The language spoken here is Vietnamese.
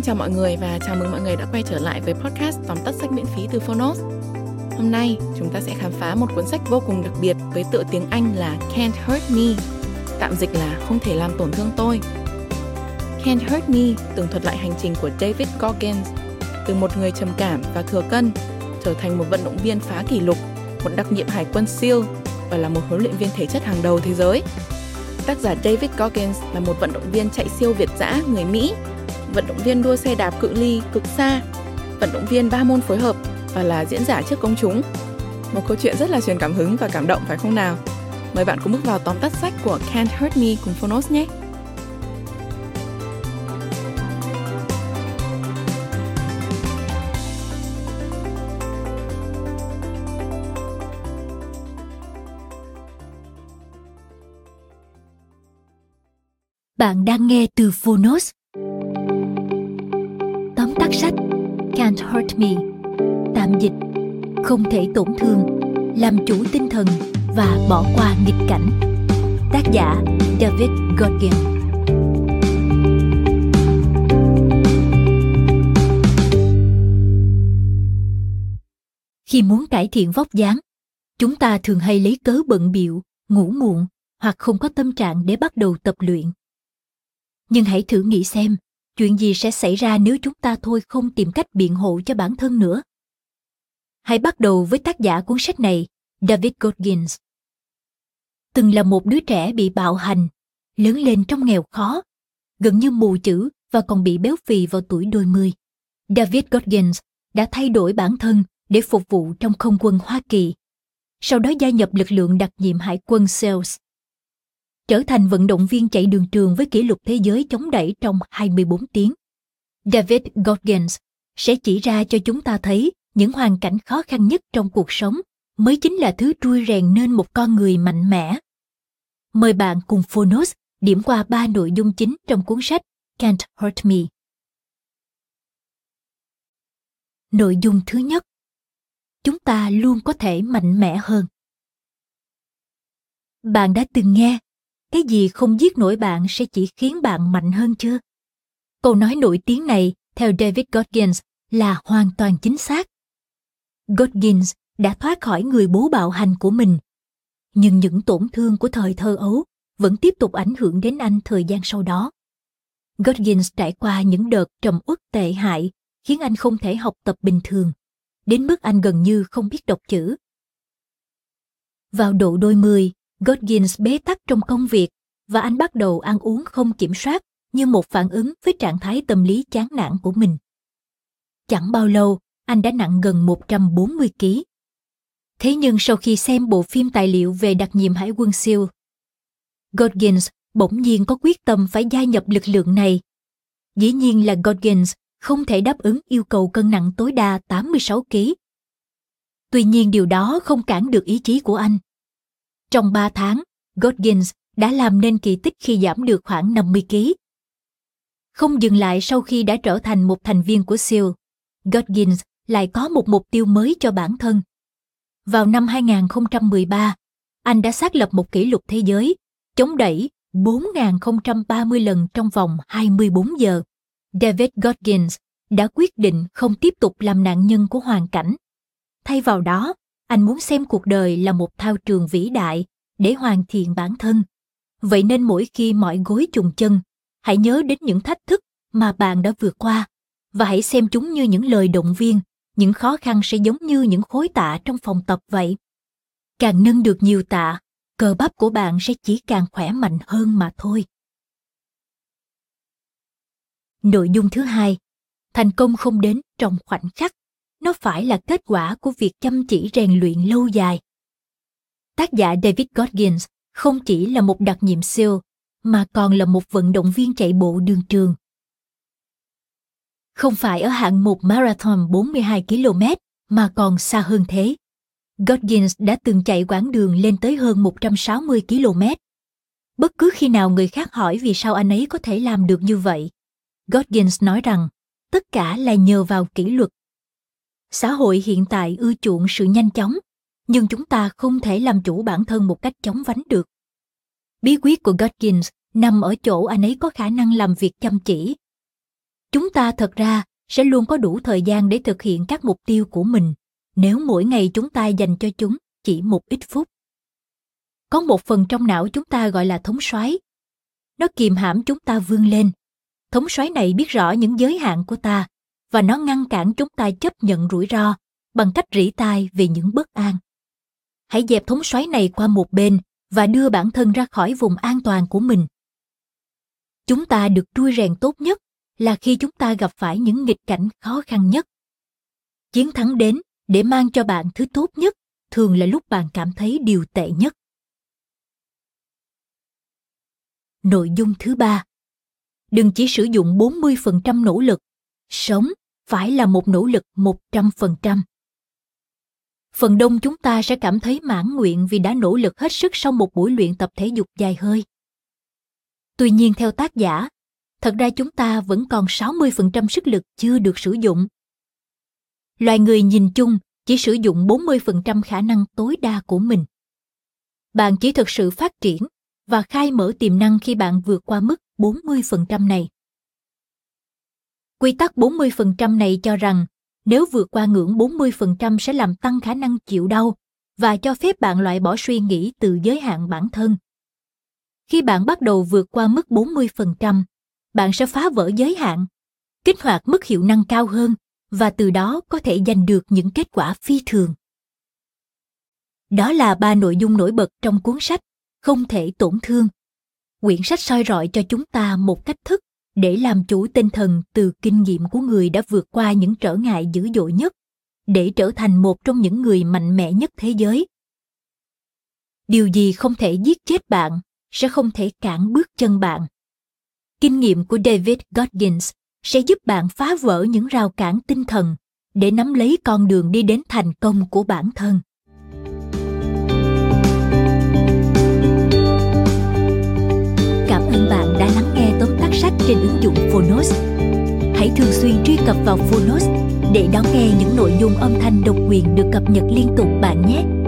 Xin chào mọi người và chào mừng mọi người đã quay trở lại với podcast tóm tắt sách miễn phí từ Phonos. Hôm nay chúng ta sẽ khám phá một cuốn sách vô cùng đặc biệt với tựa tiếng Anh là Can't Hurt Me, tạm dịch là không thể làm tổn thương tôi. Can't Hurt Me tường thuật lại hành trình của David Goggins từ một người trầm cảm và thừa cân trở thành một vận động viên phá kỷ lục, một đặc nhiệm hải quân SEAL và là một huấn luyện viên thể chất hàng đầu thế giới. Tác giả David Goggins là một vận động viên chạy siêu việt dã người Mỹ vận động viên đua xe đạp cự ly cực xa, vận động viên ba môn phối hợp và là diễn giả trước công chúng. Một câu chuyện rất là truyền cảm hứng và cảm động phải không nào? Mời bạn cùng bước vào tóm tắt sách của Can't Hurt Me cùng Phonos nhé! Bạn đang nghe từ Phonos tắt sách. Can't Hurt Me. Tạm dịch. Không thể tổn thương. Làm chủ tinh thần và bỏ qua nghịch cảnh. Tác giả David Godkin Khi muốn cải thiện vóc dáng, chúng ta thường hay lấy cớ bận biệu, ngủ muộn hoặc không có tâm trạng để bắt đầu tập luyện. Nhưng hãy thử nghĩ xem, chuyện gì sẽ xảy ra nếu chúng ta thôi không tìm cách biện hộ cho bản thân nữa? Hãy bắt đầu với tác giả cuốn sách này, david goggins. Từng là một đứa trẻ bị bạo hành, lớn lên trong nghèo khó, gần như mù chữ và còn bị béo phì vào tuổi đôi mươi. David goggins đã thay đổi bản thân để phục vụ trong không quân hoa kỳ, sau đó gia nhập lực lượng đặc nhiệm hải quân sales trở thành vận động viên chạy đường trường với kỷ lục thế giới chống đẩy trong 24 tiếng. David Goggins sẽ chỉ ra cho chúng ta thấy những hoàn cảnh khó khăn nhất trong cuộc sống mới chính là thứ trui rèn nên một con người mạnh mẽ. Mời bạn cùng Phonos điểm qua ba nội dung chính trong cuốn sách Can't Hurt Me. Nội dung thứ nhất, Chúng ta luôn có thể mạnh mẽ hơn. Bạn đã từng nghe cái gì không giết nổi bạn sẽ chỉ khiến bạn mạnh hơn chưa câu nói nổi tiếng này, theo david goggins, là hoàn toàn chính xác. Goggins đã thoát khỏi người bố bạo hành của mình. Nhưng những tổn thương của thời thơ ấu vẫn tiếp tục ảnh hưởng đến anh thời gian sau đó. Goggins trải qua những đợt trầm uất tệ hại, khiến anh không thể học tập bình thường, đến mức anh gần như không biết đọc chữ. Vào độ đôi mươi Godgins bế tắc trong công việc và anh bắt đầu ăn uống không kiểm soát như một phản ứng với trạng thái tâm lý chán nản của mình. Chẳng bao lâu, anh đã nặng gần 140 kg. Thế nhưng sau khi xem bộ phim tài liệu về đặc nhiệm hải quân siêu, Godgins bỗng nhiên có quyết tâm phải gia nhập lực lượng này. Dĩ nhiên là Godgins không thể đáp ứng yêu cầu cân nặng tối đa 86 kg. Tuy nhiên điều đó không cản được ý chí của anh. Trong 3 tháng, Godgins đã làm nên kỳ tích khi giảm được khoảng 50 kg. Không dừng lại sau khi đã trở thành một thành viên của SEAL, Godgins lại có một mục tiêu mới cho bản thân. Vào năm 2013, anh đã xác lập một kỷ lục thế giới, chống đẩy 4.030 lần trong vòng 24 giờ. David Godgins đã quyết định không tiếp tục làm nạn nhân của hoàn cảnh. Thay vào đó, anh muốn xem cuộc đời là một thao trường vĩ đại để hoàn thiện bản thân. Vậy nên mỗi khi mọi gối trùng chân, hãy nhớ đến những thách thức mà bạn đã vượt qua và hãy xem chúng như những lời động viên, những khó khăn sẽ giống như những khối tạ trong phòng tập vậy. Càng nâng được nhiều tạ, cơ bắp của bạn sẽ chỉ càng khỏe mạnh hơn mà thôi. Nội dung thứ hai, thành công không đến trong khoảnh khắc nó phải là kết quả của việc chăm chỉ rèn luyện lâu dài. Tác giả David Goggins không chỉ là một đặc nhiệm siêu mà còn là một vận động viên chạy bộ đường trường. Không phải ở hạng mục marathon 42 km mà còn xa hơn thế. Goggins đã từng chạy quãng đường lên tới hơn 160 km. Bất cứ khi nào người khác hỏi vì sao anh ấy có thể làm được như vậy, Goggins nói rằng tất cả là nhờ vào kỷ luật xã hội hiện tại ưa chuộng sự nhanh chóng, nhưng chúng ta không thể làm chủ bản thân một cách chóng vánh được. Bí quyết của godkins nằm ở chỗ anh ấy có khả năng làm việc chăm chỉ. Chúng ta thật ra sẽ luôn có đủ thời gian để thực hiện các mục tiêu của mình, nếu mỗi ngày chúng ta dành cho chúng chỉ một ít phút. Có một phần trong não chúng ta gọi là thống soái. Nó kìm hãm chúng ta vươn lên. Thống soái này biết rõ những giới hạn của ta và nó ngăn cản chúng ta chấp nhận rủi ro bằng cách rỉ tai vì những bất an. Hãy dẹp thống xoáy này qua một bên và đưa bản thân ra khỏi vùng an toàn của mình. Chúng ta được trui rèn tốt nhất là khi chúng ta gặp phải những nghịch cảnh khó khăn nhất. Chiến thắng đến để mang cho bạn thứ tốt nhất thường là lúc bạn cảm thấy điều tệ nhất. Nội dung thứ ba. Đừng chỉ sử dụng 40% nỗ lực. Sống phải là một nỗ lực 100%. Phần đông chúng ta sẽ cảm thấy mãn nguyện vì đã nỗ lực hết sức sau một buổi luyện tập thể dục dài hơi. Tuy nhiên theo tác giả, thật ra chúng ta vẫn còn 60% sức lực chưa được sử dụng. Loài người nhìn chung chỉ sử dụng 40% khả năng tối đa của mình. Bạn chỉ thực sự phát triển và khai mở tiềm năng khi bạn vượt qua mức 40% này. Quy tắc 40% này cho rằng nếu vượt qua ngưỡng 40% sẽ làm tăng khả năng chịu đau và cho phép bạn loại bỏ suy nghĩ từ giới hạn bản thân. Khi bạn bắt đầu vượt qua mức 40%, bạn sẽ phá vỡ giới hạn, kích hoạt mức hiệu năng cao hơn và từ đó có thể giành được những kết quả phi thường. Đó là ba nội dung nổi bật trong cuốn sách Không thể tổn thương. Quyển sách soi rọi cho chúng ta một cách thức để làm chủ tinh thần từ kinh nghiệm của người đã vượt qua những trở ngại dữ dội nhất, để trở thành một trong những người mạnh mẽ nhất thế giới. Điều gì không thể giết chết bạn, sẽ không thể cản bước chân bạn. Kinh nghiệm của david goggins sẽ giúp bạn phá vỡ những rào cản tinh thần, để nắm lấy con đường đi đến thành công của bản thân. Trên ứng dụng phonos. Hãy thường xuyên truy cập vào phonos để đón nghe những nội dung âm thanh độc quyền được cập nhật liên tục bạn nhé.